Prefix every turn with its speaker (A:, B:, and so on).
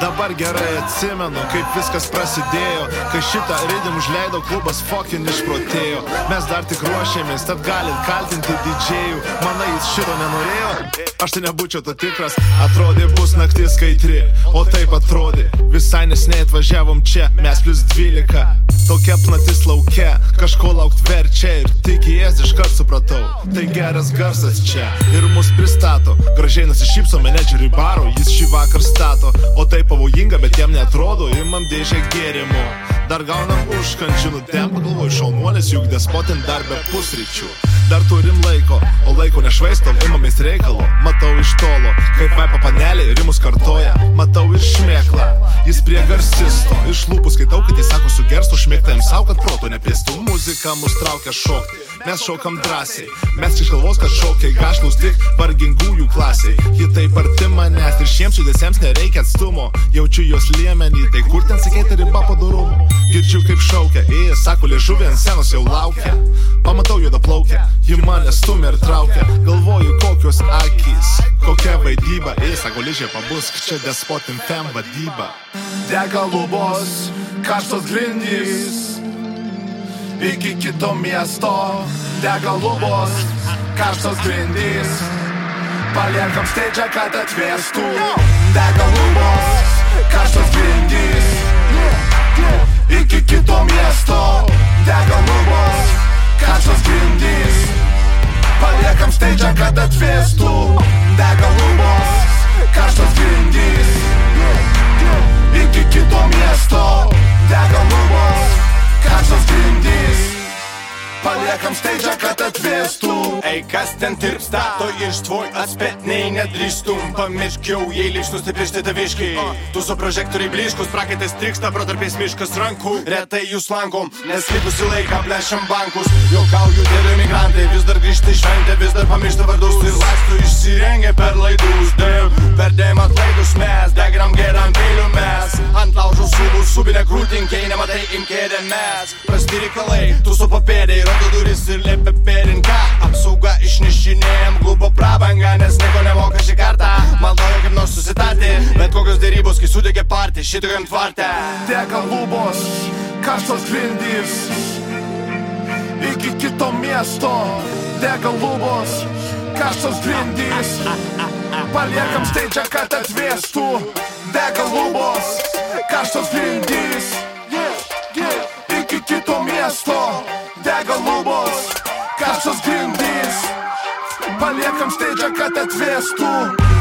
A: Dabar gerai atsimenu, kaip viskas prasidėjo Kai šitą raidim užleido klubas fucking išprotėjo. Mes dar tik ruošėmės, tad galit kaltinti didžėjų. Manai, jis šito nenorėjo? Aš tai nebūčiau to tikras. Atrodė bus naktis skaitri, o taip atrodė. Visai nesnei atvažiavom čia, mes plus 12 Tokia platis laukia, kažko laukt verčia Ir tik jas iškart supratau, tai geras garsas čia Ir mus pristato, gražiai nusišypso menedžeriui baro Jis šį vakar stato, o tai pavojinga, bet jam netrodo Imam dėžę gėrimų, dar gaunam užkančių Nutem pagalvoju šaunuolis, juk despotin dar be pusryčių. Dar turim laiko, o laiko nešvaistom, imamės reikalo. Matau iš tolo, kaip vaipa panelė, rimus kartoja. Matau ir šmėklą, jis prie garsisto Iš lūpų skaitau, kad jis sako sugerstų šmėgtą jam savo, kad proto nepėstų. Muzika mus traukia šokti, mes šokam drąsiai. Mes iš galvos, kad šokiai gašlus tik vargingųjų klasiai. Ji taip arti manęs ir šiems judesiems nereikia atstumo. Jaučiu jos liemenį, tai kur ten sakėti riba padarumo Girdžiu kaip šaukia, ėjęs sako liežuvė ant senos jau laukia. Pamatau juodą plaukę, ji mane stumia ir traukia. Galvoju kokios akys, kokia vaidyba. Ėjęs sako ližė pabusk, čia despotin fem vadyba.
B: Dega lubos, karštos grindys. Iki kito miesto Dega lubos, karštos grindys. Paliekam steidžią, kad atvėstų. Dega lubos, karštos grindys. Iki kito miesto Dega lubos, karštos grindys. Paliekam steidžią, kad atvėstų. Dega lubos, karštos grindys. Iki kito miesto
C: Ej, kas ten tirpsta, to iš tvoj atspėtniai nedrįstum. Pamirškiau, jei liksnus tai prieš taviškai Tu su prožektoriai bliškus, prakaitas triksta, protarpės miškas rankų. Retai jūs lankom, nes likusi laiką plešam bankus. Jokauju, dėl imigrantai vis dar grįžta į šventę Vis dar pamiršta vardus ir laksto išsirengę per laidus. Dėm, per dėm atlaidus mes, subinę krūtinkiai, nematai imkėdė mes. Prasti reikalai, tu su papėdė, rodo duris ir liepia pėrinką Apsauga išnešinėjam klubo prabangą, nes nieko nemoka šį kartą. Maldoja kaip nors susitarti, bet kokios dėrybos, kai sudegė partį, šitokiam tvarte
B: Dega lubos, karštos grindys. Iki kito miesto. Dega lubos, karštos grindys. Paliekam steidžią, kad atvėstų Dega lubos, karštos grindys Iki kito miesto Dega lubos, karštos grindys Paliekam steidžią, kad atvėstų